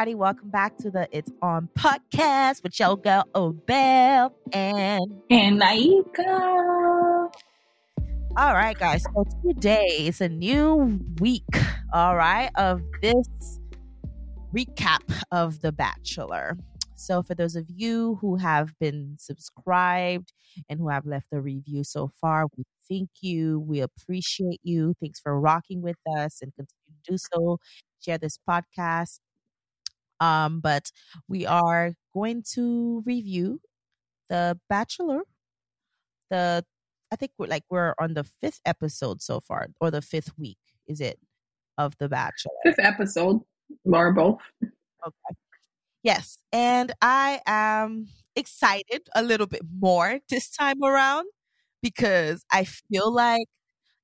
everybody. Welcome back to the It's On podcast with your girl Obel and and Naika. All right, guys. So today is a new week, all right, of this recap of The Bachelor. So, for those of you who have been subscribed and who have left a review so far, we thank you. We appreciate you. Thanks for rocking with us and continue to do so. Share this podcast. Um, but we are going to review The Bachelor. The I think we're like we're on the fifth episode so far, or the fifth week, is it, of The Bachelor? Fifth episode, or both. Okay. Yes. And I am excited a little bit more this time around because I feel like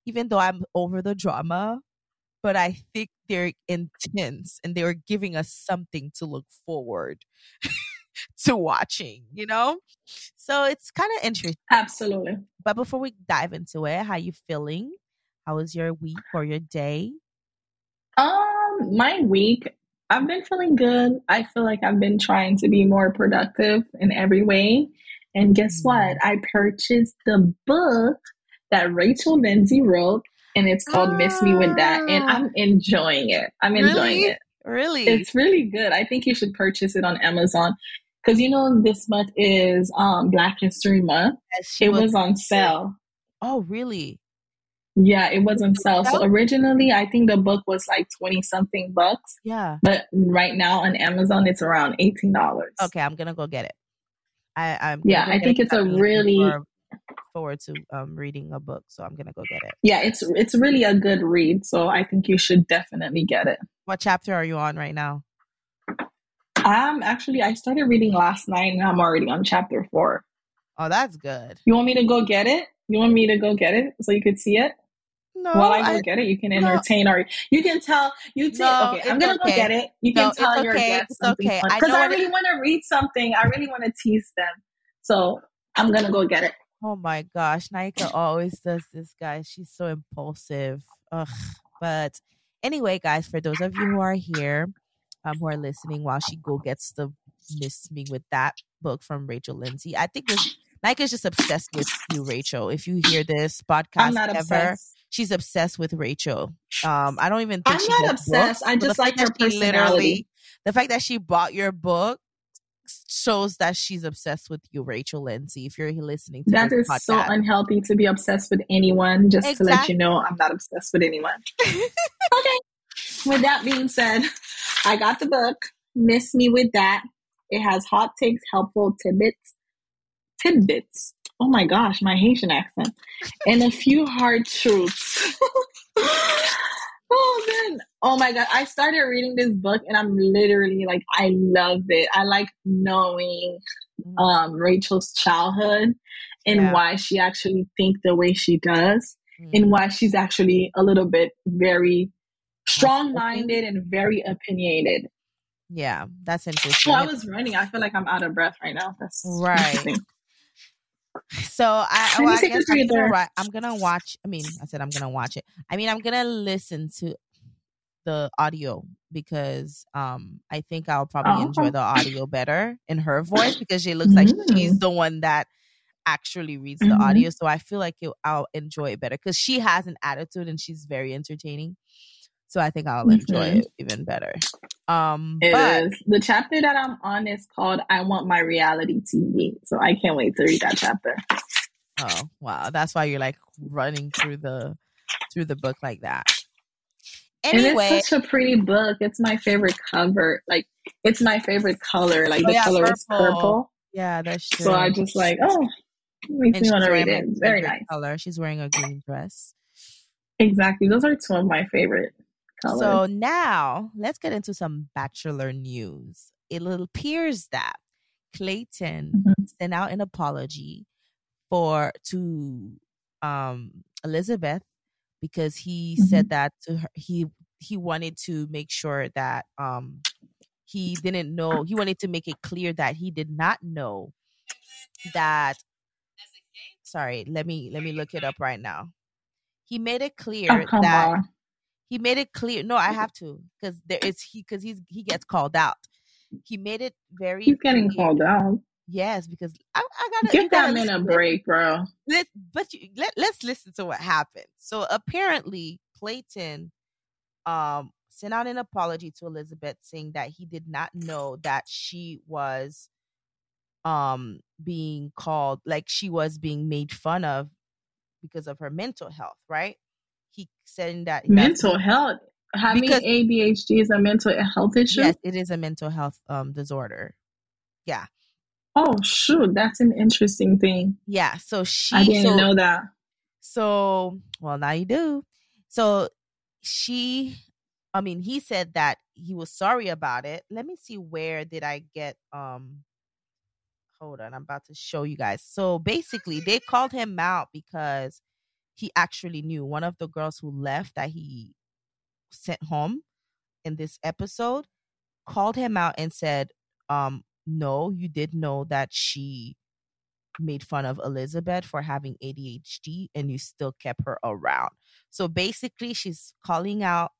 even though I'm over the drama, but I think they're intense and they're giving us something to look forward to watching, you know? So it's kind of interesting. Absolutely. But before we dive into it, how you feeling? How was your week or your day? Um, my week, I've been feeling good. I feel like I've been trying to be more productive in every way. And guess what? I purchased the book that Rachel Lindsay wrote, and it's called ah. Miss Me With That. And ah. I'm enjoying it. I'm enjoying really? it. Really? It's really good. I think you should purchase it on Amazon. Because you know this month is um Black History Month. Yes, it was, was on sale. Oh, really? Yeah, it was on sale. So originally, I think the book was like twenty something bucks. Yeah. But right now on Amazon, it's around eighteen dollars. Okay, I'm gonna go get it. I, I'm yeah, I think it's a really forward to um, reading a book, so I'm gonna go get it. Yeah, it's it's really a good read, so I think you should definitely get it. What chapter are you on right now? Um, actually, I started reading last night, and I'm already on chapter four. Oh, that's good. You want me to go get it? You want me to go get it so you could see it? No, While I go I, get it, you can entertain no. or you can tell you take. No, okay, I'm gonna okay. go get it. You can no, tell your okay. guests something okay. because I, I really want to read something. I really want to tease them, so I'm gonna go get it. Oh my gosh, Naika always does this, guys. She's so impulsive. Ugh. But anyway, guys, for those of you who are here, um, who are listening while she go gets the Miss Me with that book from Rachel Lindsay, I think this Naika's just obsessed with you, Rachel. If you hear this podcast ever, obsessed. she's obsessed with Rachel. Um, I don't even think I'm not obsessed. Books, I just like her personality. The fact that she bought your book shows that she's obsessed with you, Rachel Lindsay. If you're listening to that is podcast. so unhealthy to be obsessed with anyone. Just exactly. to let you know, I'm not obsessed with anyone. okay. With that being said, I got the book. Miss me with that. It has hot takes, helpful tidbits, tidbits. Oh my gosh, my Haitian accent, and a few hard truths. oh man. Oh my god. I started reading this book and i'm literally like i love it. I like knowing mm-hmm. um rachel's childhood and yeah. why she actually think the way she does mm-hmm. and why she's actually a little bit very strong-minded and very opinionated. Yeah that's interesting well, i was running. I feel like i'm out of breath right now. That's right so I, well, I guess I'm gonna, I'm gonna watch. I mean, I said I'm gonna watch it. I mean, I'm gonna listen to the audio because um I think I'll probably oh. enjoy the audio better in her voice because she looks like mm. she's the one that actually reads the mm-hmm. audio. So I feel like it, I'll enjoy it better because she has an attitude and she's very entertaining. So I think I'll enjoy mm-hmm. it even better. Um, it but, is. the chapter that I'm on is called "I Want My Reality TV," so I can't wait to read that chapter. Oh wow, that's why you're like running through the through the book like that. Anyway, and it's such a pretty book. It's my favorite cover. Like it's my favorite color. Like oh, the yeah, color purple. is purple. Yeah, that's true. So I just like oh, makes and me want to read it. very nice color. She's wearing a green dress. Exactly. Those are two of my favorite colors. So now let's get into some Bachelor news. It appears that Clayton mm-hmm. sent out an apology for to um Elizabeth because he mm-hmm. said that to her he he wanted to make sure that um he didn't know he wanted to make it clear that he did not know that sorry let me let me look it up right now he made it clear oh, that on. He made it clear. No, I have to because there is he because he's he gets called out. He made it very. He's getting clear. called out. Yes, because I, I gotta give that man a break, bro. Let, but you, let let's listen to what happened. So apparently, Clayton um sent out an apology to Elizabeth, saying that he did not know that she was um being called like she was being made fun of because of her mental health, right? He said that mental health having because, ADHD is a mental health issue. Yes, it is a mental health um disorder. Yeah. Oh shoot, that's an interesting thing. Yeah. So she I didn't so, know that. So well now you do. So she I mean he said that he was sorry about it. Let me see where did I get um hold on, I'm about to show you guys. So basically, they called him out because he actually knew one of the girls who left that he sent home in this episode called him out and said, um, no, you did know that she made fun of Elizabeth for having ADHD and you still kept her around. So basically, she's calling out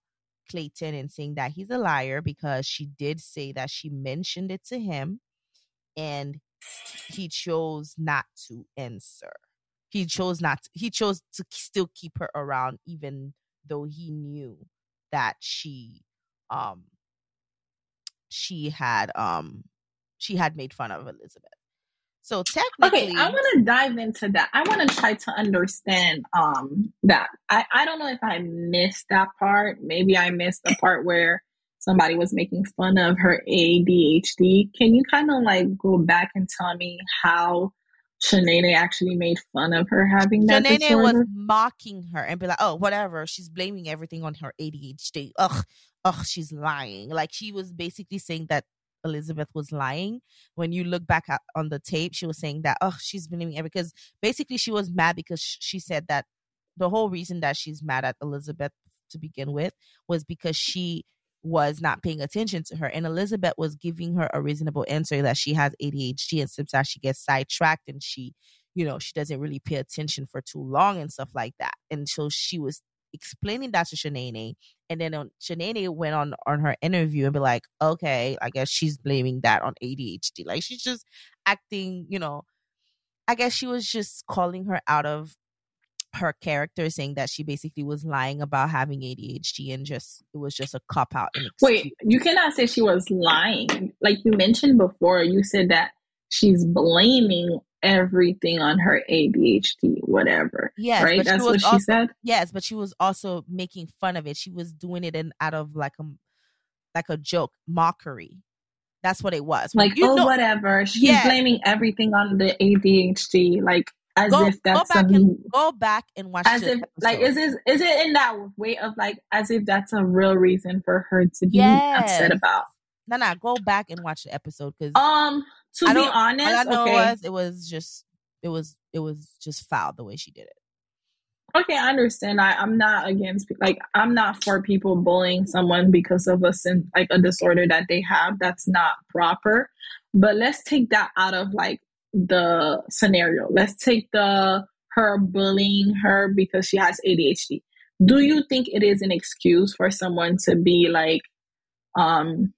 Clayton and saying that he's a liar because she did say that she mentioned it to him and he chose not to answer. He chose not to, he chose to still keep her around even though he knew that she um she had um she had made fun of Elizabeth. So technically, okay, I want to dive into that. I want to try to understand um that. I I don't know if I missed that part. Maybe I missed the part where somebody was making fun of her ADHD. Can you kind of like go back and tell me how Shanae actually made fun of her having that Shanae was mocking her and be like, "Oh, whatever." She's blaming everything on her ADHD. Ugh, ugh, she's lying. Like she was basically saying that Elizabeth was lying. When you look back at, on the tape, she was saying that, oh, she's blaming everything because basically she was mad because she said that the whole reason that she's mad at Elizabeth to begin with was because she was not paying attention to her. And Elizabeth was giving her a reasonable answer that she has ADHD and sometimes she gets sidetracked and she, you know, she doesn't really pay attention for too long and stuff like that. And so she was explaining that to Shanae. And then on, Shanae went on on her interview and be like, okay, I guess she's blaming that on ADHD. Like she's just acting, you know, I guess she was just calling her out of her character saying that she basically was lying about having ADHD and just it was just a cop out. Wait, you cannot say she was lying. Like you mentioned before, you said that she's blaming everything on her ADHD, whatever. Yes, right. That's what also, she said. Yes, but she was also making fun of it. She was doing it in out of like a like a joke, mockery. That's what it was. Like, oh, know, whatever. She's yeah. blaming everything on the ADHD. Like, as go, if that's go back, and, go back and watch as if episode. like is it is it in that way of like as if that's a real reason for her to be yes. upset about no no go back and watch the episode because um to I be honest I know okay. it was it was just it was it was just foul the way she did it okay i understand I, i'm not against like i'm not for people bullying someone because of a sin like a disorder that they have that's not proper but let's take that out of like the scenario. Let's take the her bullying her because she has ADHD. Do you think it is an excuse for someone to be like um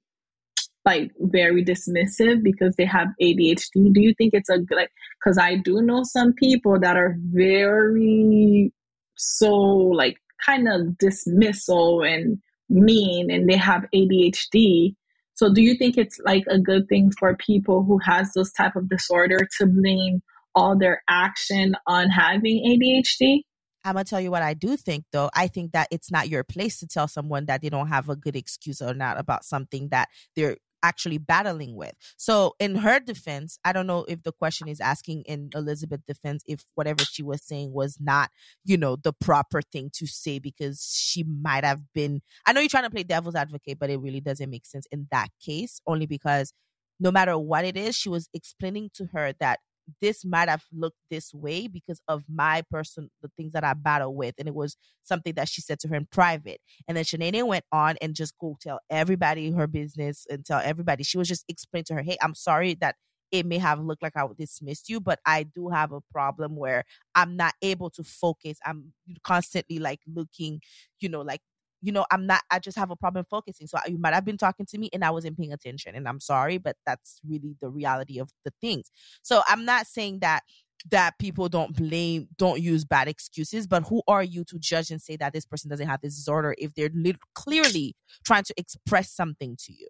like very dismissive because they have ADHD? Do you think it's a good like cuz I do know some people that are very so like kind of dismissal and mean and they have ADHD so do you think it's like a good thing for people who has this type of disorder to blame all their action on having ADHD? I'm gonna tell you what I do think though. I think that it's not your place to tell someone that they don't have a good excuse or not about something that they're actually battling with. So in her defense, I don't know if the question is asking in Elizabeth's defense if whatever she was saying was not, you know, the proper thing to say because she might have been I know you're trying to play devil's advocate, but it really doesn't make sense in that case only because no matter what it is, she was explaining to her that this might have looked this way because of my person, the things that I battle with. And it was something that she said to her in private. And then Shanae went on and just go tell everybody her business and tell everybody. She was just explaining to her, hey, I'm sorry that it may have looked like I dismissed you, but I do have a problem where I'm not able to focus. I'm constantly like looking, you know, like you know, I'm not, I just have a problem focusing. So you might have been talking to me and I wasn't paying attention. And I'm sorry, but that's really the reality of the things. So I'm not saying that that people don't blame don't use bad excuses but who are you to judge and say that this person doesn't have this disorder if they're li- clearly trying to express something to you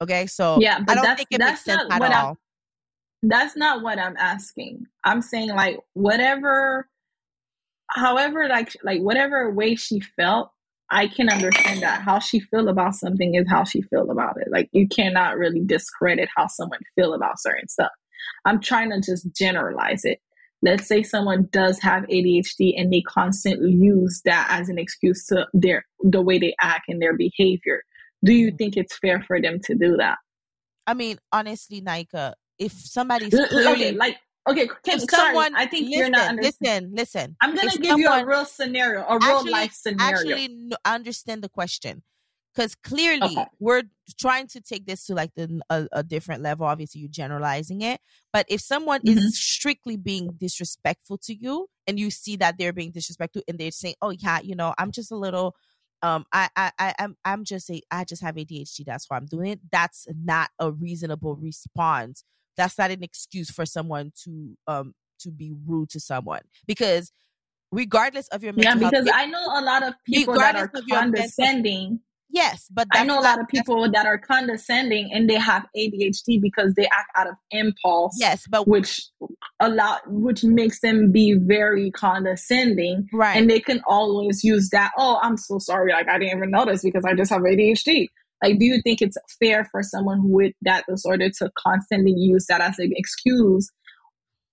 okay so yeah i don't think it makes sense at all I'm, that's not what i'm asking i'm saying like whatever however like like whatever way she felt i can understand that how she feel about something is how she feel about it like you cannot really discredit how someone feel about certain stuff I'm trying to just generalize it. Let's say someone does have ADHD and they constantly use that as an excuse to their the way they act and their behavior. Do you mm-hmm. think it's fair for them to do that? I mean, honestly, Nika, if somebody's clearly okay, like okay, can, someone, sorry, I think listen, you're not understanding. Listen, listen. I'm gonna give someone, you a real scenario, a real actually, life scenario. Actually, understand the question because clearly okay. we're trying to take this to like the, a, a, different level obviously you're generalizing it but if someone mm-hmm. is strictly being disrespectful to you and you see that they're being disrespectful and they're saying oh yeah you know i'm just a little um i i, I i'm i'm just a i just have adhd that's why i'm doing it that's not a reasonable response that's not an excuse for someone to um to be rude to someone because regardless of your yeah because health, i know a lot of people that are condescending Yes, but I know a lot of people that are condescending and they have ADHD because they act out of impulse. Yes, but which a lot which makes them be very condescending. Right. And they can always use that, oh, I'm so sorry, like I didn't even notice because I just have ADHD. Like, do you think it's fair for someone with that disorder to constantly use that as an excuse?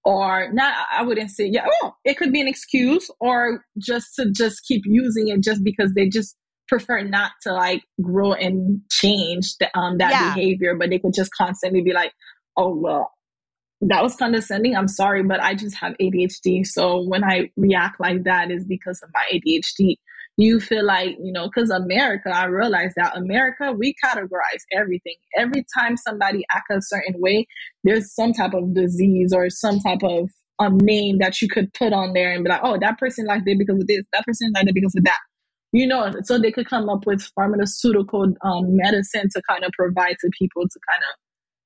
Or not, I wouldn't say, yeah, oh, it could be an excuse, or just to just keep using it just because they just prefer not to like grow and change the, um, that yeah. behavior, but they could just constantly be like, oh, well, that was condescending. I'm sorry, but I just have ADHD. So when I react like that is because of my ADHD. You feel like, you know, because America, I realize that America, we categorize everything. Every time somebody act a certain way, there's some type of disease or some type of um, name that you could put on there and be like, oh, that person like that because of this, that person like that because of that you know, so they could come up with pharmaceutical um, medicine to kind of provide to people to kind of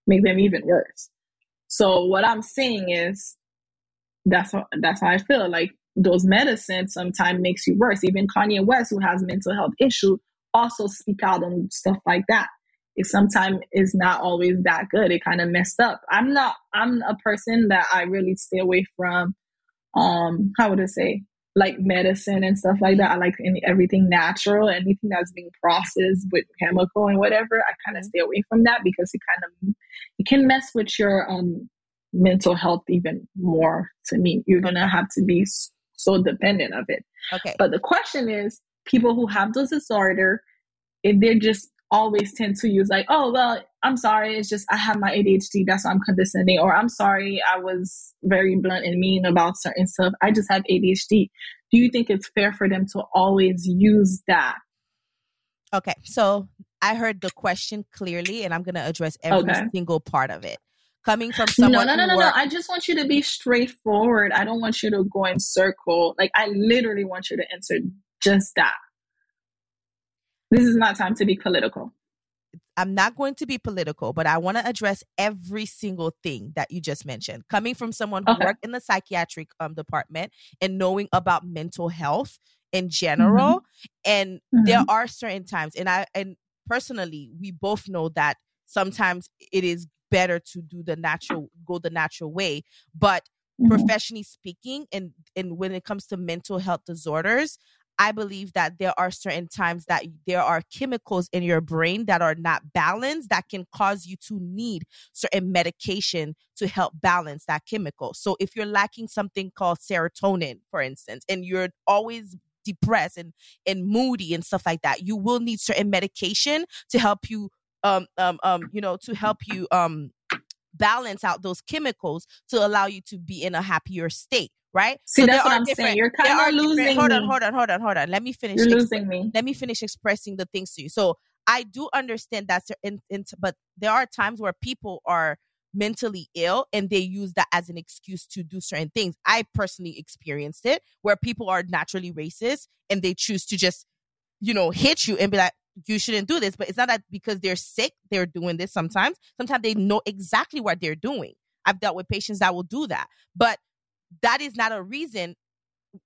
make them even worse. So what I'm saying is that's how, that's how I feel. Like those medicines sometimes makes you worse. Even Kanye West, who has mental health issue, also speak out on stuff like that. It sometimes is not always that good. It kind of messed up. I'm not. I'm a person that I really stay away from. Um, how would I say? like medicine and stuff like that. I like any, everything natural, anything that's being processed with chemical and whatever. I kind of stay away from that because it kind of it can mess with your um mental health even more. To me, you're gonna have to be so dependent of it. Okay. But the question is, people who have those disorder, if they're just always tend to use like, oh well, I'm sorry, it's just I have my ADHD, that's why I'm condescending, or I'm sorry, I was very blunt and mean about certain stuff. I just have ADHD. Do you think it's fair for them to always use that? Okay, so I heard the question clearly, and I'm gonna address every okay. single part of it. Coming from someone, no, no, no, no, no. I just want you to be straightforward. I don't want you to go in circle. Like I literally want you to answer just that. This is not time to be political. I'm not going to be political, but I want to address every single thing that you just mentioned. Coming from someone who okay. worked in the psychiatric um, department and knowing about mental health in general, mm-hmm. and mm-hmm. there are certain times, and I and personally, we both know that sometimes it is better to do the natural, go the natural way, but mm-hmm. professionally speaking and and when it comes to mental health disorders I believe that there are certain times that there are chemicals in your brain that are not balanced that can cause you to need certain medication to help balance that chemical. So if you're lacking something called serotonin, for instance, and you're always depressed and, and moody and stuff like that, you will need certain medication to help you um um um you know to help you um balance out those chemicals to allow you to be in a happier state right? See, so that's what I'm saying. You're kind of losing. Hold on, hold on, hold on, hold on. Let me finish. You're losing me. Let me finish expressing the things to you. So I do understand that, in, in, but there are times where people are mentally ill and they use that as an excuse to do certain things. I personally experienced it where people are naturally racist and they choose to just you know, hit you and be like, you shouldn't do this. But it's not that because they're sick, they're doing this sometimes. Sometimes they know exactly what they're doing. I've dealt with patients that will do that. But that is not a reason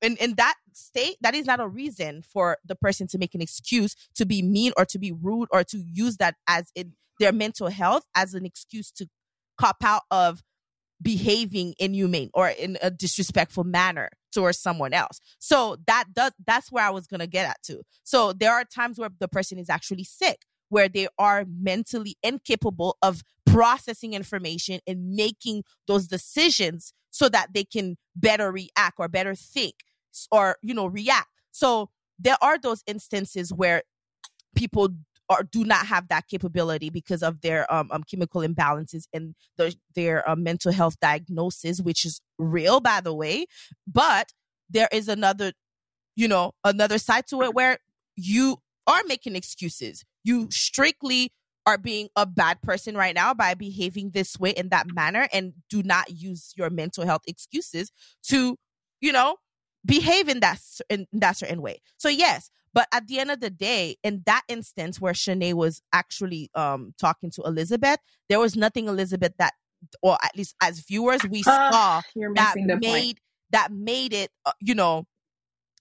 in, in that state, that is not a reason for the person to make an excuse to be mean or to be rude or to use that as in their mental health as an excuse to cop out of behaving inhumane or in a disrespectful manner towards someone else. So that does that's where I was gonna get at too. So there are times where the person is actually sick, where they are mentally incapable of processing information and making those decisions so that they can better react or better think or you know react. So there are those instances where people or do not have that capability because of their um, um chemical imbalances and their, their uh, mental health diagnosis, which is real, by the way. But there is another, you know, another side to it where you are making excuses. You strictly are being a bad person right now by behaving this way in that manner and do not use your mental health excuses to, you know, behave in that in that certain way. So yes, but at the end of the day, in that instance where Shanae was actually um talking to Elizabeth, there was nothing Elizabeth that, or at least as viewers, we uh, saw that made point. that made it, uh, you know,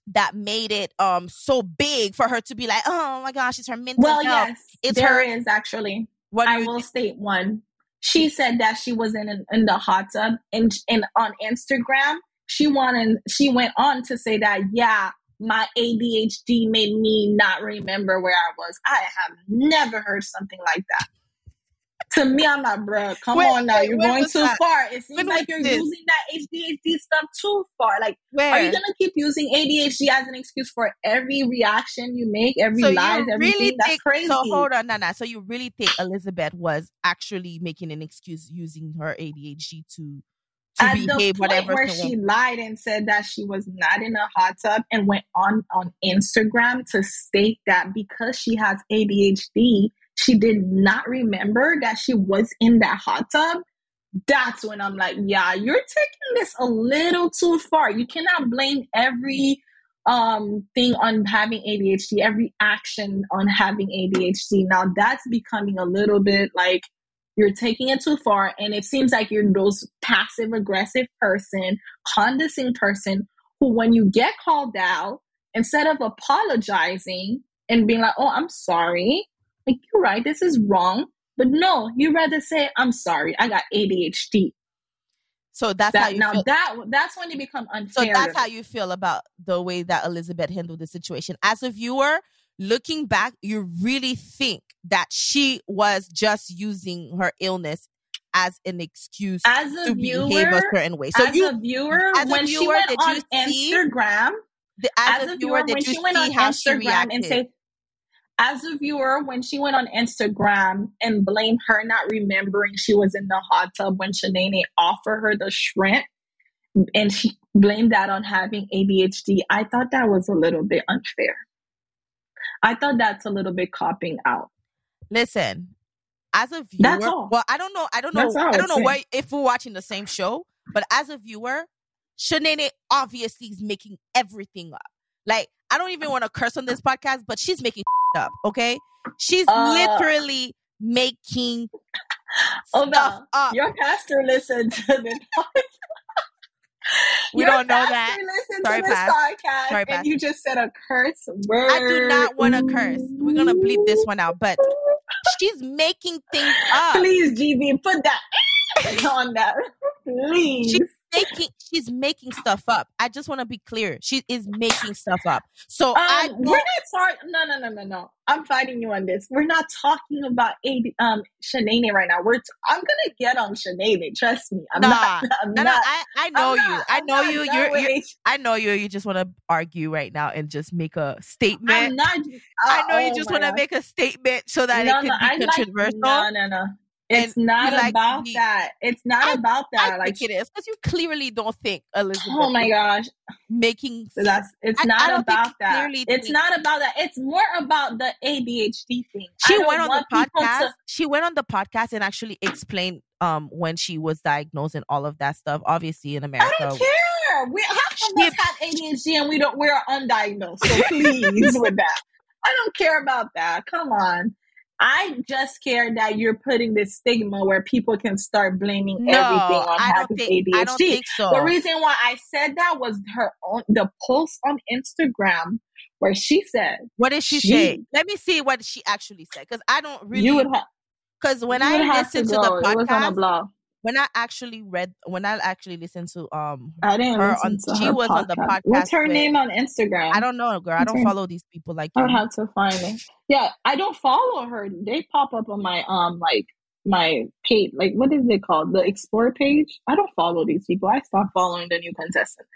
that made it um so big for her to be like, oh my gosh, it's her mental well, health. yes, it's there her. is actually. What I will state one. She said that she was in in the hot tub and and on Instagram she wanted she went on to say that yeah my ADHD made me not remember where I was. I have never heard something like that. to me, I'm like, bro, come wait, on now. You're going too that? far. It seems when like you're this? using that ADHD stuff too far. Like, where? are you going to keep using ADHD as an excuse for every reaction you make, every so lies, everything? Really That's crazy. So hold on, Nana. So you really think Elizabeth was actually making an excuse using her ADHD to to At behave the point where she lied and said that she was not in a hot tub and went on on Instagram to state that because she has ADHD, she did not remember that she was in that hot tub. That's when I'm like, yeah, you're taking this a little too far. You cannot blame every um thing on having ADHD, every action on having ADHD. Now that's becoming a little bit like you're taking it too far and it seems like you're those passive aggressive person condescending person who when you get called out instead of apologizing and being like oh i'm sorry like you're right this is wrong but no you rather say i'm sorry i got adhd so that's that, how you now feel. that that's when you become unfair. So that's how you feel about the way that Elizabeth handled the situation. As a viewer, looking back, you really think that she was just using her illness as an excuse as a to viewer, behave a certain way. So as you, a viewer, as when a viewer, she went on Instagram, as, as, a viewer, when she went on Instagram and say, as a viewer, when she went on Instagram and blamed her not remembering she was in the hot tub when Shanae offered her the shrimp, and she blamed that on having ADHD, I thought that was a little bit unfair. I thought that's a little bit copping out. Listen, as a viewer, that's all. well, I don't know. I don't know. I don't know why if we're watching the same show, but as a viewer, Shanae obviously is making everything up. Like, I don't even want to curse on this podcast, but she's making up. Okay, she's uh, literally making oh, no. up. Your pastor listened to the we don't know that. Sorry, to podcast Sorry, and you just said a curse word. I do not want to curse. We're gonna bleep this one out, but she's making things up. Please, GB, put that on that. Please. She's making she's making stuff up. I just want to be clear. She is making stuff up. So um, I we're not sorry. No, no, no, no, no. I'm fighting you on this. We're not talking about a um Shanae right now. We're t- I'm gonna get on Shanae. Trust me. I'm nah, not. I'm no, not, no, I, I know I'm you. Not, I know you. You're, you're, I know you. You just want to argue right now and just make a statement. I'm not. Uh, I know you oh just want to make a statement so that no, it can no, be controversial. Like, no, no, no. It's not like about me. that. It's not I, about that. I like think it is because you clearly don't think Elizabeth. Oh my gosh, making that's it's I, not about that. It's not about that. It's more about the ADHD thing. She went on the podcast. To... She went on the podcast and actually explained um when she was diagnosed and all of that stuff. Obviously in America, I don't care. We half of us have ADHD and we don't. We're undiagnosed. So please with that. I don't care about that. Come on. I just care that you're putting this stigma where people can start blaming no, everything on I having think, ADHD. I don't think so. The reason why I said that was her own the post on Instagram where she said, "What did she, she say?" Let me see what she actually said because I don't really. You would have because when I listen to, to, the podcast, when I actually read, when I actually listened to um, I didn't her on, to she was podcast. on the podcast. What's her with, name on Instagram? I don't know, girl. What's I don't follow these people like you. I have to find it. Yeah, I don't follow her. They pop up on my um like my page. Like what is it called? The explore page. I don't follow these people. I stopped following the new contestant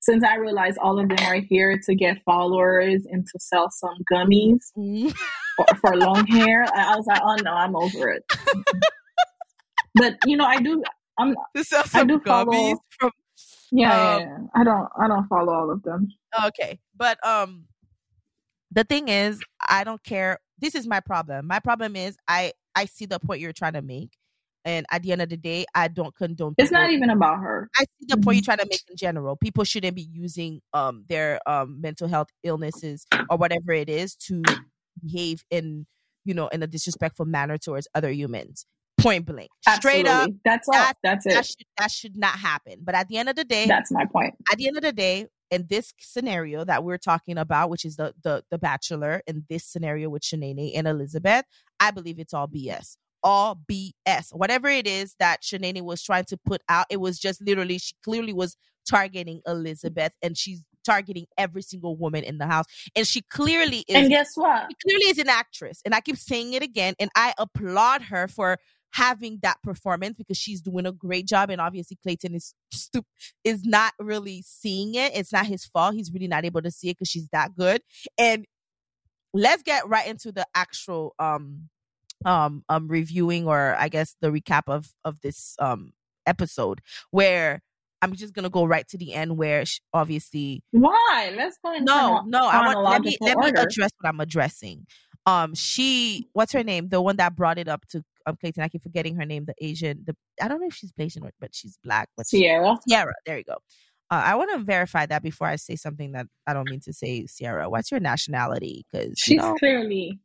since I realized all of them are here to get followers and to sell some gummies mm. for, for long hair. I was like, oh no, I'm over it. but you know, I do. I'm. This is I do follow. From, yeah, um, yeah, yeah, I don't. I don't follow all of them. Okay, but um, the thing is, I don't care. This is my problem. My problem is, I I see the point you're trying to make, and at the end of the day, I don't condone. People. It's not even about her. I see the mm-hmm. point you're trying to make in general. People shouldn't be using um their um mental health illnesses or whatever it is to behave in you know in a disrespectful manner towards other humans point blank. Absolutely. Straight up. That's all. That, that's it. That should, that should not happen. But at the end of the day, that's my point. At the end of the day, in this scenario that we're talking about, which is the the the Bachelor, in this scenario with Shanae and Elizabeth, I believe it's all BS. All BS. Whatever it is that Shanae was trying to put out, it was just literally she clearly was targeting Elizabeth, and she's targeting every single woman in the house. And she clearly is. And guess what? She clearly is an actress. And I keep saying it again. And I applaud her for having that performance because she's doing a great job and obviously Clayton is stup- is not really seeing it. It's not his fault. He's really not able to see it because she's that good. And let's get right into the actual um um um reviewing or I guess the recap of of this um episode where I'm just gonna go right to the end where she, obviously why let's go no no I want let me let me address what I'm addressing um she what's her name the one that brought it up to um Clayton I keep forgetting her name the Asian the I don't know if she's Asian but she's black but Sierra. Sierra there you go. Uh, I want to verify that before I say something that I don't mean to say Sierra. What's your nationality? Because she's you know, clearly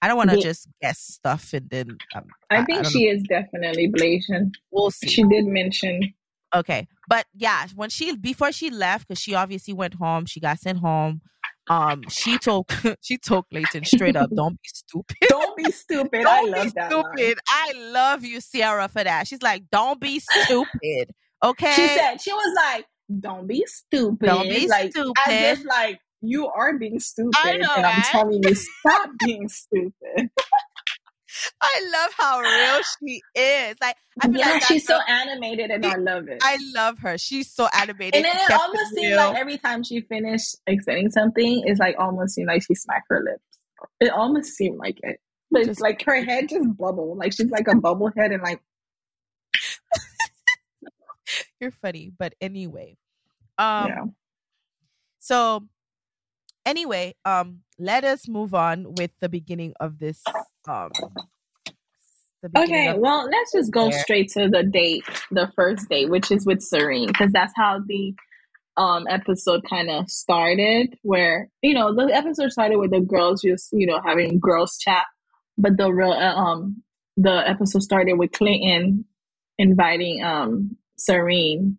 I don't want to just guess stuff and then um, I, I think I she know. is definitely Blasian. We'll see. She did mention okay but yeah when she before she left because she obviously went home she got sent home um she told she told Clayton straight up, don't be stupid. Don't be stupid. don't I love that. Stupid. Line. I love you, Sierra, for that. She's like, don't be stupid. Okay. She said she was like, don't be stupid. Don't be like, stupid. As if like you are being stupid, know, and right? I'm telling you, stop being stupid. I love how real she is. Like I feel yeah, like she's so animated, and I love it. I love her. She's so animated. And then it almost it seemed like every time she finished explaining something, it's like almost seemed like she smacked her lips. It almost seemed like it. But just, like her head just bubbled, like she's like a bubble head, and like. You're funny, but anyway, um, yeah. So, anyway, um, let us move on with the beginning of this um okay well let's just go there. straight to the date the first date which is with serene because that's how the um episode kind of started where you know the episode started with the girls just you know having girls chat but the real uh, um the episode started with clayton inviting um serene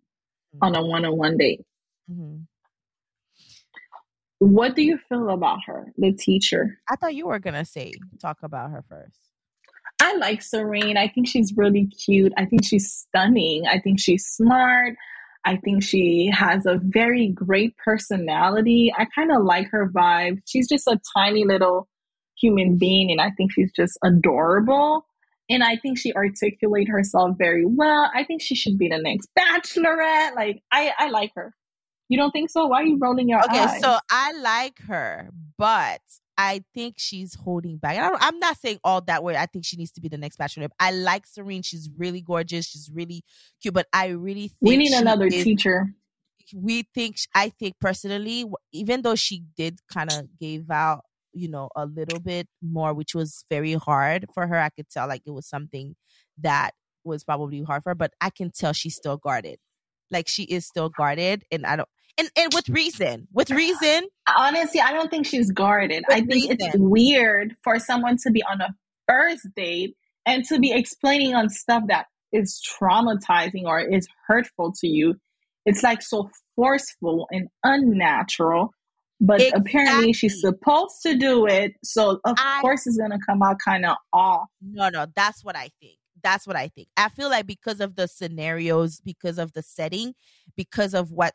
mm-hmm. on a one-on-one date mm-hmm. What do you feel about her, the teacher? I thought you were gonna say talk about her first. I like Serene. I think she's really cute. I think she's stunning. I think she's smart. I think she has a very great personality. I kind of like her vibe. She's just a tiny little human being, and I think she's just adorable. And I think she articulates herself very well. I think she should be the next bachelorette. Like I, I like her. You don't think so? Why are you rolling your okay, eyes? Okay, so I like her, but I think she's holding back. I am not saying all that way. I think she needs to be the next bachelorette. I like Serene. She's really gorgeous. She's really cute. But I really think we need another is, teacher. We think. I think personally, even though she did kind of gave out, you know, a little bit more, which was very hard for her. I could tell like it was something that was probably hard for her. But I can tell she's still guarded. Like she is still guarded, and I don't and and with reason, with reason. Honestly, I don't think she's guarded. I think reason. it's weird for someone to be on a first date and to be explaining on stuff that is traumatizing or is hurtful to you. It's like so forceful and unnatural. But exactly. apparently she's supposed to do it. So of I, course it's gonna come out kind of off. No, no, that's what I think. That's what I think. I feel like because of the scenarios, because of the setting, because of what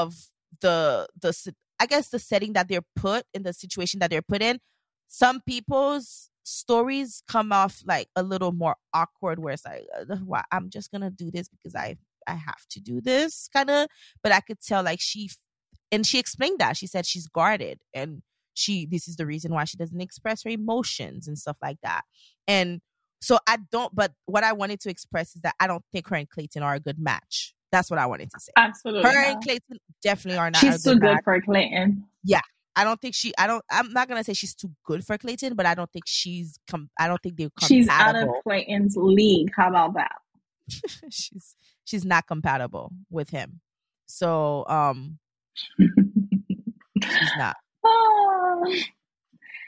of the the I guess the setting that they're put in the situation that they're put in, some people's stories come off like a little more awkward where it's like well, i'm just gonna do this because i i have to do this kind of but i could tell like she and she explained that. She said she's guarded and she this is the reason why she doesn't express her emotions and stuff like that. And so i don't but what i wanted to express is that i don't think her and clayton are a good match that's what i wanted to say absolutely her and clayton definitely are not she's too good for clayton yeah I don't think she. I don't. I'm not gonna say she's too good for Clayton, but I don't think she's. Com- I don't think they're. Compatible. She's out of Clayton's league. How about that? she's she's not compatible with him. So um, she's not.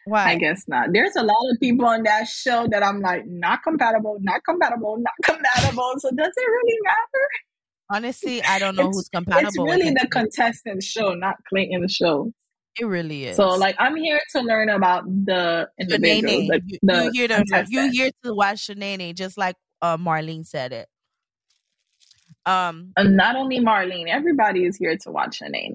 Why? I guess not. There's a lot of people on that show that I'm like, not compatible, not compatible, not compatible. So does it really matter? Honestly, I don't know it's, who's compatible. It's really the contestant show, not Clayton the show. It really is. So, like, I'm here to learn about the individual. The, you, the you here to you here to watch Shanae, just like uh, Marlene said it. Um, and not only Marlene, everybody is here to watch Shanae.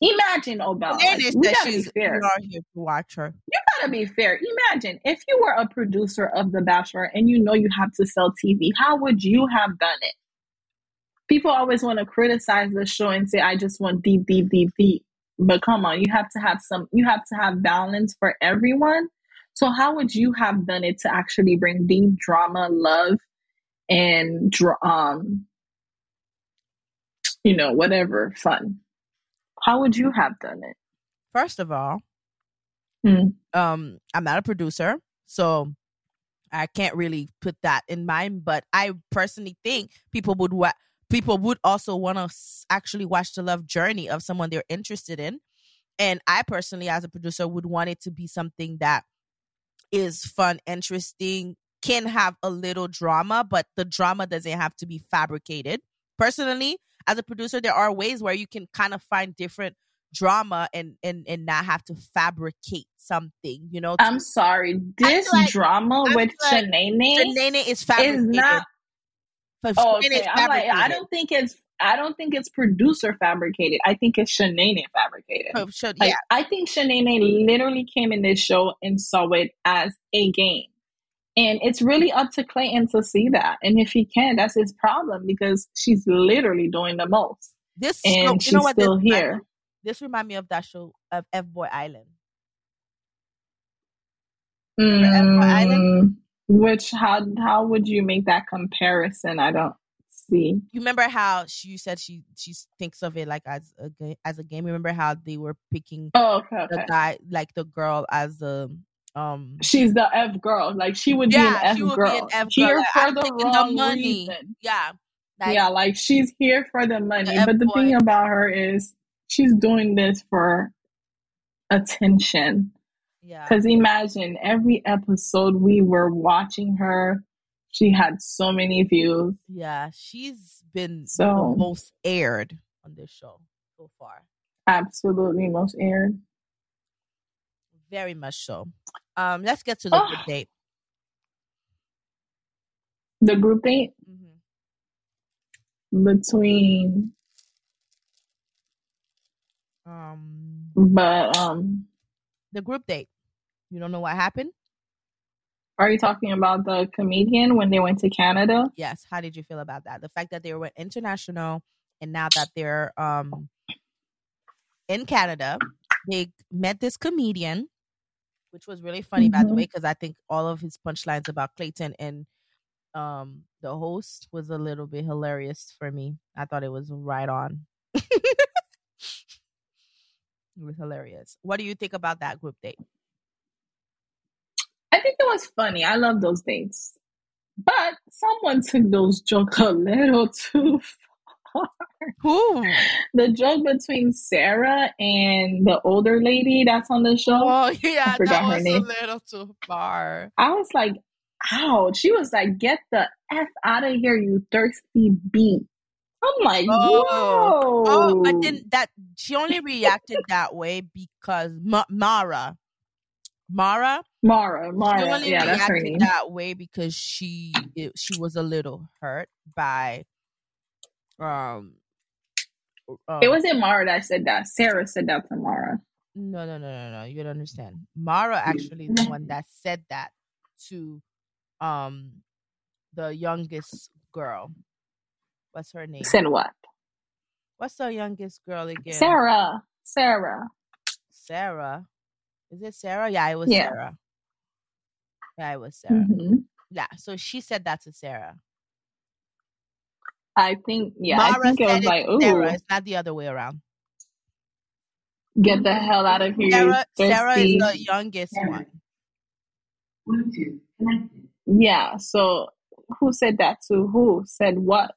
Imagine Obama. Like, we gotta be fair. here to watch her. You gotta be fair. Imagine if you were a producer of The Bachelor and you know you have to sell TV. How would you have done it? People always want to criticize the show and say, "I just want deep, deep, deep, deep." but come on, you have to have some, you have to have balance for everyone. So, how would you have done it to actually bring deep drama, love, and um, you know, whatever fun? How would you have done it? First of all, hmm. um, I'm not a producer, so I can't really put that in mind. But I personally think people would wa- people would also want to actually watch the love journey of someone they're interested in. And I personally, as a producer, would want it to be something that is fun, interesting, can have a little drama, but the drama doesn't have to be fabricated. Personally, as a producer, there are ways where you can kind of find different drama and and and not have to fabricate something you know i'm sorry this like, drama with like Shanae is fabricated is not oh, okay. I'm like, I don't think it's I don't think it's producer fabricated. I think it's Shanae fabricated. Oh, yeah. Like, I think Shanae literally came in this show and saw it as a game. And it's really up to Clayton to see that. And if he can, that's his problem because she's literally doing the most. This and she's still this here. Remind, this reminds me of that show of F Boy Island. Mm, F Boy Island? Which how how would you make that comparison? I don't see. You remember how she, said she she thinks of it like as a as a game. Remember how they were picking oh, okay, the okay. guy like the girl as the um she's the F girl. Like she would yeah, be an F girl. An F here girl. for the wrong the money. reason. Yeah. Like, yeah, like she's here for the money. The but the thing about her is she's doing this for attention. Yeah. Because imagine every episode we were watching her, she had so many views. Yeah, she's been so, the most aired on this show so far. Absolutely most aired. Very much so. Um, let's get to the oh. group date. The group date mm-hmm. between um, but um, the group date. You don't know what happened? Are you talking about the comedian when they went to Canada? Yes. How did you feel about that? The fact that they were international and now that they're um in Canada, they met this comedian, which was really funny mm-hmm. by the mm-hmm. way, because I think all of his punchlines about Clayton and um the host was a little bit hilarious for me. I thought it was right on. it was hilarious. What do you think about that group date? I think it was funny. I love those dates. But someone took those jokes a little too far. Who? The joke between Sarah and the older lady that's on the show. Oh yeah, that was a little too far. I was like, ouch. She was like, get the F out of here, you thirsty bee. I'm like, oh, whoa. Oh, but then that she only reacted that way because Ma- Mara, Mara, Mara, Mara, she only yeah, that's her reacted name. that way because she it, she was a little hurt by um. um it wasn't Mara that said that. Sarah said that to Mara. No, no, no, no, no. You don't understand. Mara actually the one that said that to um the youngest girl. What's her name? Said what? What's the youngest girl again? Sarah. Sarah. Sarah. Is it Sarah? Yeah, it was Yeah. Sarah. Yeah, it was Sarah. hmm Yeah, so she said that to Sarah. I think, yeah, I Mara think it was like, ooh, Sarah. It's not the other way around. get the hell out of here. Sarah, Sarah is the youngest one. Bluetooth connected. Yeah, so who said that to who? Said what?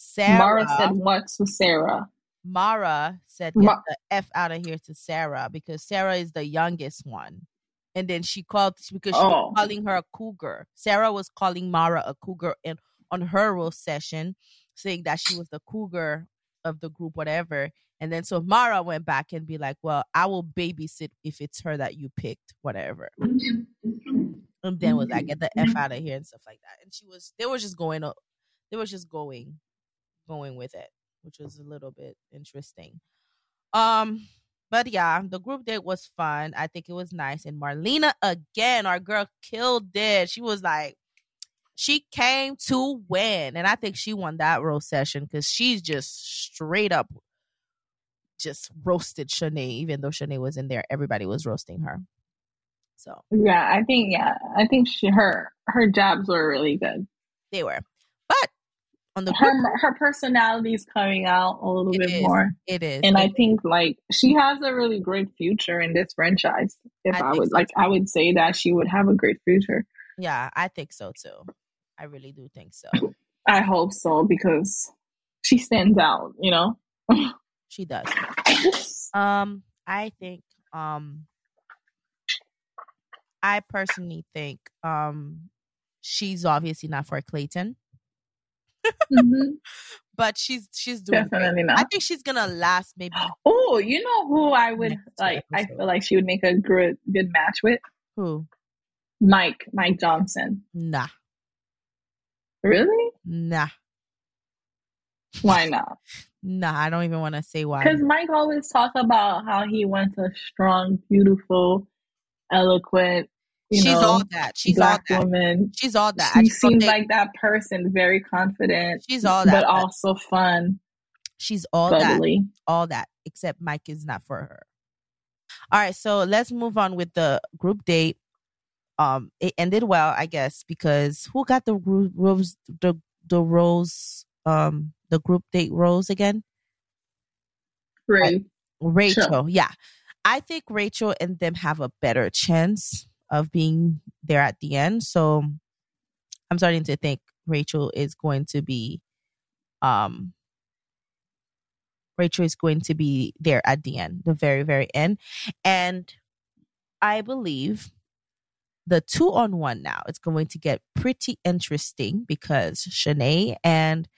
Sarah. Mara said what to Sarah? Mara said, "Get Ma- the f out of here" to Sarah because Sarah is the youngest one, and then she called because she Oh. was calling her a cougar. Sarah was calling Mara a cougar, and on her roast session, saying that she was the cougar of the group, whatever. And then so Mara went back and be like, "Well, I will babysit if it's her that you picked, whatever." And then was like, "Get the f out of here" and stuff like that. And she was, they were just going, they were just going, going with it, which was a little bit interesting. Um, but yeah, the group date was fun. I think it was nice. And Marlena again, our girl killed it. She was like, she came to win, and I think she won that roast session because she's just straight up just roasted Shanae, even though Shanae was in there. Everybody was roasting her. So Yeah, I think yeah, I think she her her jobs were really good. they were. But on the Her her personality is coming out a little It bit is. more, it is. and I It- think like she has a really great future in this franchise. If I I, would so, like, too. I would say that she would have a great future. yeah, I think so too. I really do think so. I hope so because she stands out. You know. She does. Um, I think um I personally think um she's obviously not for Clayton, Mhm. but she's she's doing great. Definitely I think she's gonna last maybe Oh, you know who I would like? I feel like she would make a good good match with who? Mike Mike Johnson. Nah. Really? Nah. Why not? Nah, I don't even want to say why. Because Mike always talk about how he wants a strong, beautiful, eloquent, you She's know, all that. She's all that. woman. She's all that. She seems like that person, very confident, she's all that. but also fun, she's all that. all that except Mike is not for her. All right, so let's move on with the group date. Um, it ended well, I guess, because who got the ro- rose the the rose um the group date rose again? Right. Rachel, yeah. I think Rachel and them have a better chance of being there at the end. So I'm starting to think Rachel is going to be um Rachel is going to be there at the end, the very, very end. And I believe the two on one now, it's going to get pretty interesting because Shanae and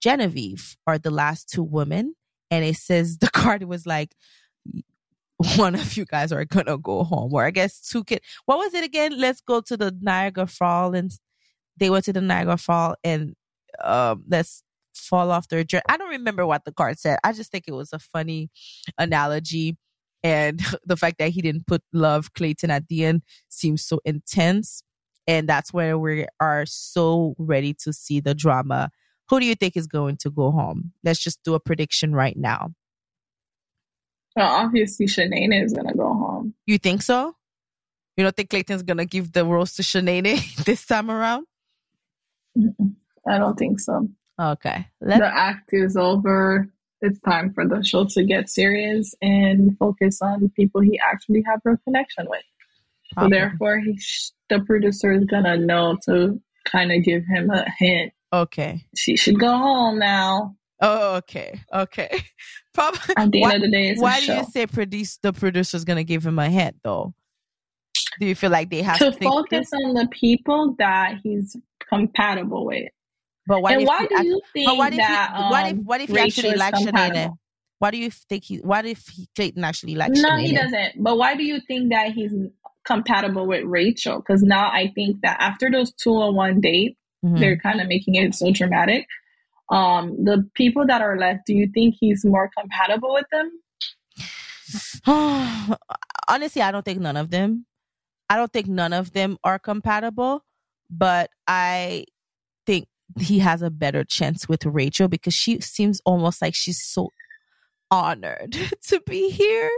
Genevieve are the last two women. And it says the card was like, one of you guys are gonna go home, or I guess two kid. What was it again? Let's go to the Niagara Fall, and they went to the Niagara Fall, and um, let's fall off their. I don't remember what the card said. I just think it was a funny analogy, and the fact that he didn't put love Clayton at the end seems so intense, and that's where we are so ready to see the drama. Who do you think is going to go home? Let's just do a prediction right now. Well, obviously, Shanae is gonna go home. You think so? You don't think Clayton's gonna give the rose to Shanae this time around? Mm-mm. I don't think so. Okay. Let The act is over. It's time for the show to get serious and focus on the people he actually have a connection with. So therefore, he sh- the producer is gonna know to kind of give him a hint. Okay. She should go home now. Oh, okay, okay. Probably. At the why, end of the day, it's why do show. you say produce the producer's gonna give him a hint though? Do you feel like they have to to focus on the people that he's compatible with. But what and if why do you think what if that? he, what if what if he actually likes Shanae? Why do you think he? What if he, Clayton actually likes? No, he doesn't. But why do you think that he's compatible with Rachel? Because now I think that after those two on one date, Mhm. they're kind of making it so dramatic. Um, the people that are left, do you think he's more compatible with them? Honestly, I don't think none of them. I don't think none of them are compatible, but I think he has a better chance with Rachel because she seems almost like she's so honored to be here.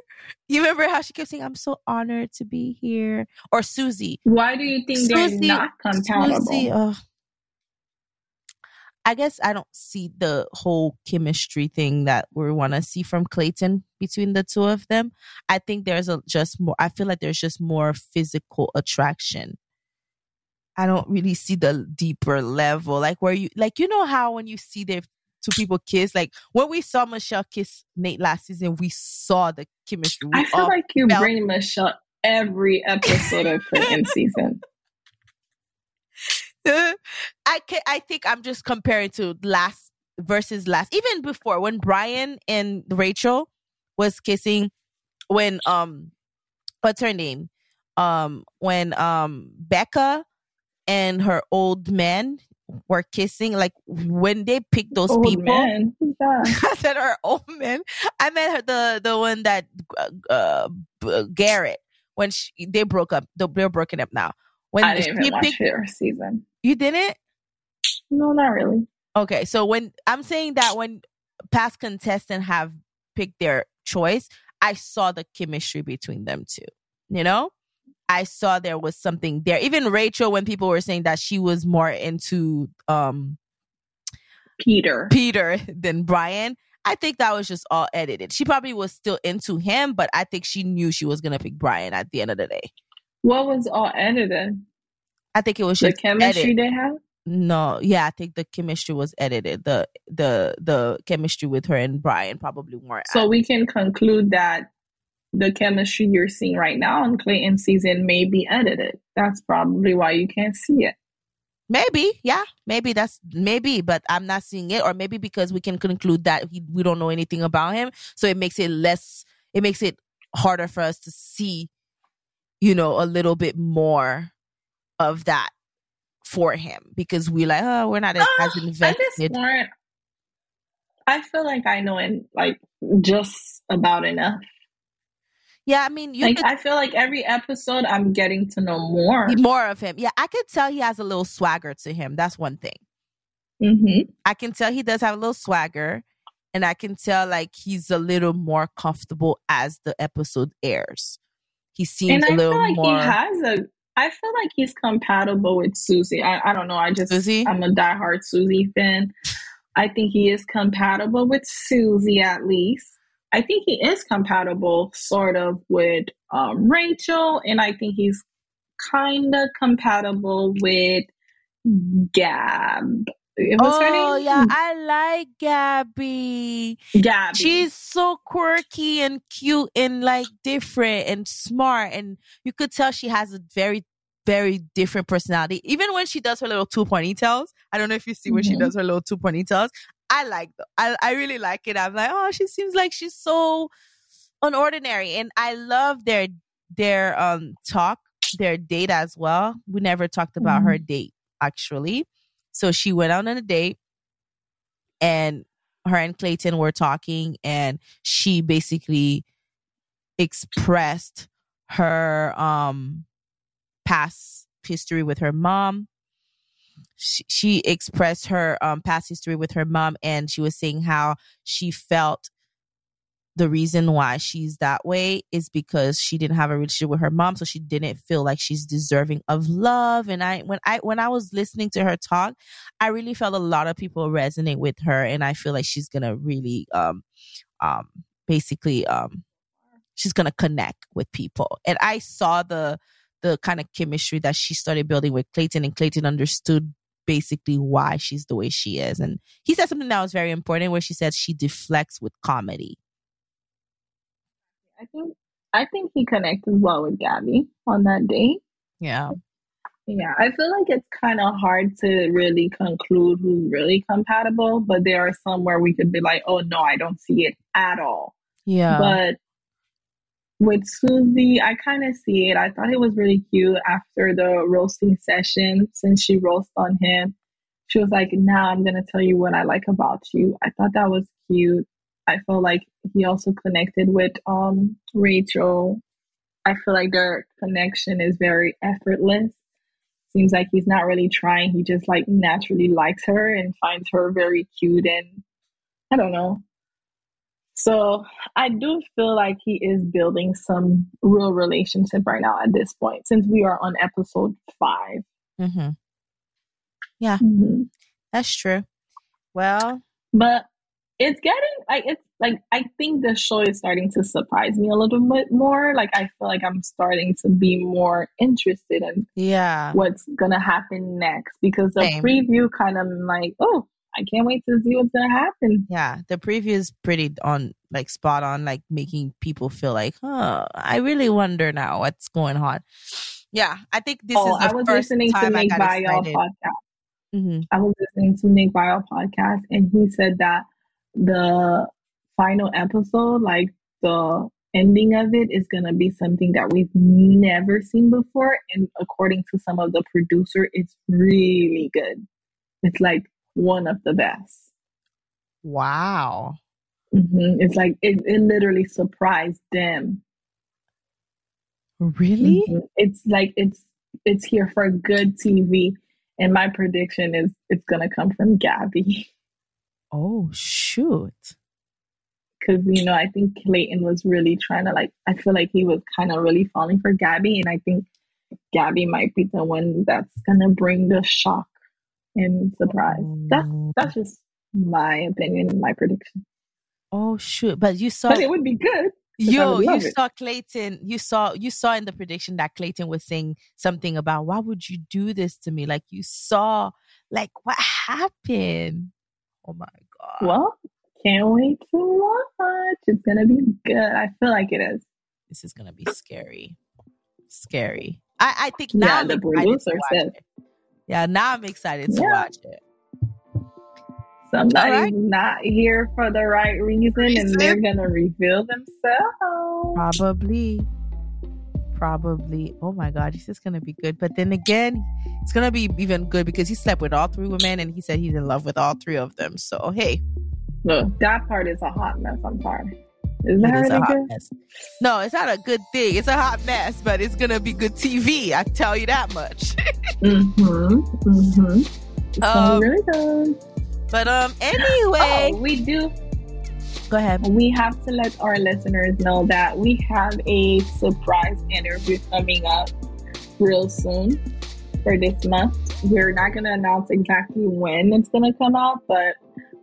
You remember how she kept saying, I'm so honored to be here? Or Susie. Why do you think they're Susie- not compatible? Susie, ugh. I guess I don't see the whole chemistry thing that we want to see from Clayton between the two of them. I think there's a just more. I feel like there's just more physical attraction. I don't really see the deeper level, like where you, like you know how when you see the two people kiss, like when we saw Michelle kiss Nate last season, we saw the chemistry. We I feel like you felt- bring Michelle every episode of Clayton season. I can, I think I'm just comparing to last versus last. Even before when Bryan and Rachel was kissing, when um, what's her name? Um, when um Becca and her old man were kissing, like when they picked those Old people. man? I said her old man. I meant her the the one that uh, uh Garrett when she, they broke up. They're broken up now. When I didn't even watch picked, her season. you didn't. No, not really. Okay, so when I'm saying that when past contestants have picked their choice, I saw the chemistry between them two. You know, I saw there was something there. Even Rachel, when people were saying that she was more into um Peter. Peter than Bryan, I think that was just all edited. She probably was still into him, but I think she knew she was gonna pick Bryan at the end of the day. What was all edited? I think it was The chemistry edit. they have? No, yeah, I think the chemistry was edited. The the the chemistry with her and Bryan probably weren't. So we can conclude that the chemistry you're seeing right now in Clayton season may be edited. That's probably why you can't see it. Maybe, yeah, maybe that's maybe, but I'm not seeing it, or maybe because we can conclude that he, we don't know anything about him, so it makes it less. It makes it harder for us to see, you know, a little bit more of that for him because we like, oh, we're not as, as Ah, invested. point, I feel like I know in like just about enough. Yeah, I mean, you like could I feel like every episode I'm getting to know more. more of him. Yeah, I could tell he has a little swagger to him. That's one thing. hmm I can tell he does have a little swagger, and I can tell like he's a little more comfortable as the episode airs. He seems And I a little feel like more. he has a. I feel like he's compatible with Susie. I, I don't know. I just Susie? I'm a diehard Susie fan. I think he is compatible with Susie at least. I think he is compatible sort of with um, Rachel, and I think he's kind of compatible with Gab. Oh yeah, I like Gabby. Gabby. She's so quirky and cute and like different and smart, and you could tell she has a very, very different personality. Even when she does her little two ponytails, I don't know if you see when she Mhm. does her little two ponytails. I like them. I I really like it. I'm like, oh, she seems like she's so unordinary, and I love their their um talk, their date as well. We never talked about her date actually. So she went out on a date and her and Clayton were talking and she basically expressed her um past history with her mom. She, she expressed her um past history with her mom and she was saying how she felt the reason why she's that way is because she didn't have a relationship with her mom so she didn't feel like she's deserving of love and i when i when i was listening to her talk i really felt a lot of people resonate with her and i feel like she's gonna really um um basically um she's gonna connect with people and i saw the the kind of chemistry that she started building with clayton and clayton understood basically why she's the way she is. And he said something that was very important where she said she deflects with comedy. I think I think he connected well with Gabby on that date. Yeah. Yeah, I feel like it's kind of hard to really conclude who's really compatible, but there are some where we could be like, oh no, I don't see it at all. Yeah. But with Susie, I kind of see it. I thought it was really cute after the roasting session, since she roasted on him. She was like, now I'm going to tell you what I like about you. I thought that was cute. I felt like he also connected with um Rachel. I feel like their connection is very effortless seems like he's not really trying. He just like naturally likes her and finds her very cute and I don't know. So I do feel like he is building some real relationship right now at this point since we are on episode 5 Mm-hmm. Yeah, mm-hmm. that's true. Well, but it's getting like it's like I think the show is starting to surprise me a little bit more. Like I feel like I'm starting to be more interested in yeah what's gonna happen next because the Same. preview kind of like oh I can't wait to see what's gonna happen. Yeah, the preview is pretty on like spot on, like making people feel like, oh, I really wonder now what's going on. Yeah, I think this oh, is the I was first listening to time I Nick got Viall excited. podcast. Mhm. I was listening to Nick Viall podcast, and he said that the final episode, like the ending of it, is gonna be something that we've never seen before. And according to some of the producer, it's really good. It's like one of the best. Wow. hmm It's like it, it literally surprised them. Really? Mhm. It's like it's it's here for good TV. And my prediction is it's gonna come from Gabby. Oh shoot. because you know I think Clayton was really trying to like I feel like he was kind of really falling for Gabby, and I think Gabby might be the one that's gonna bring the shock and surprise. That's Oh. that's just my opinion and my prediction. Oh shoot. But you saw But it would be good. Yo, you it. saw Clayton. You saw you saw in the prediction that Clayton was saying something about why would you do this to me? Like you saw, like what happened? Oh my god! Well, can't wait to watch. It's gonna be good. I feel like it is. This is gonna be scary, scary. I I think now Yeah, I'm the producer said. Yeah, now I'm excited to Yeah. watch it. Somebody's Alright. not here for the right reason, and they're gonna reveal themselves. Probably, probably. Oh my god, this is gonna be good. But then again, it's gonna be even good because he slept with all three women and he said he's in love with all three of them. So hey. Look, that part is a hot mess. I'm sorry. Is It that is a hot good? mess. No, it's not a good thing. It's a hot mess, but it's gonna be good TV. I tell you that much. Mm-hmm. Mm-hmm. Um, really but um, anyway, Oh, we do. Go ahead. We have to let our listeners know that we have a surprise interview coming up real soon for this month. We're not going to announce exactly when it's going to come out, but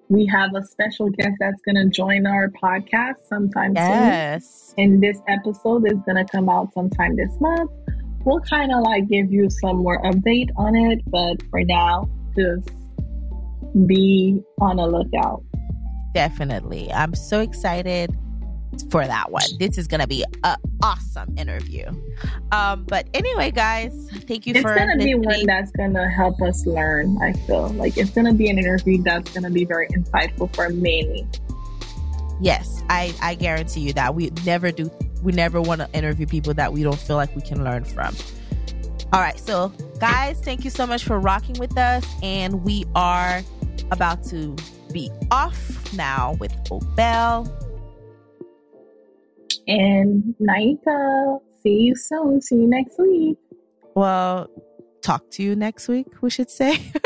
we have a special guest that's going to join our podcast sometime soon. Yes. and this episode is going to come out sometime this month. We'll kind of like give you some more update on it, but for now, just be on a lookout. Definitely. I'm so excited for that one. This is gonna be an awesome interview. Um, but anyway, guys, thank you It's for going to be one that's going to help us learn, I feel. Like it's going to be an interview that's going to be very insightful for many. Yes, I I guarantee you that we never do. We never want to interview people that we don't feel like we can learn from. All right, so guys, thank you so much for rocking with us, and we are about to be off now with Obel. And Naika, see you soon. See you next week. Well, talk to you next week. We should say.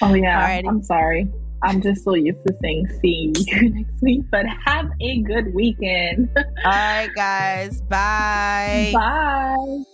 Oh, yeah. Alrighty. I'm sorry. I'm just so used to saying see you next week, but have a good weekend. All right, guys. Bye. Bye.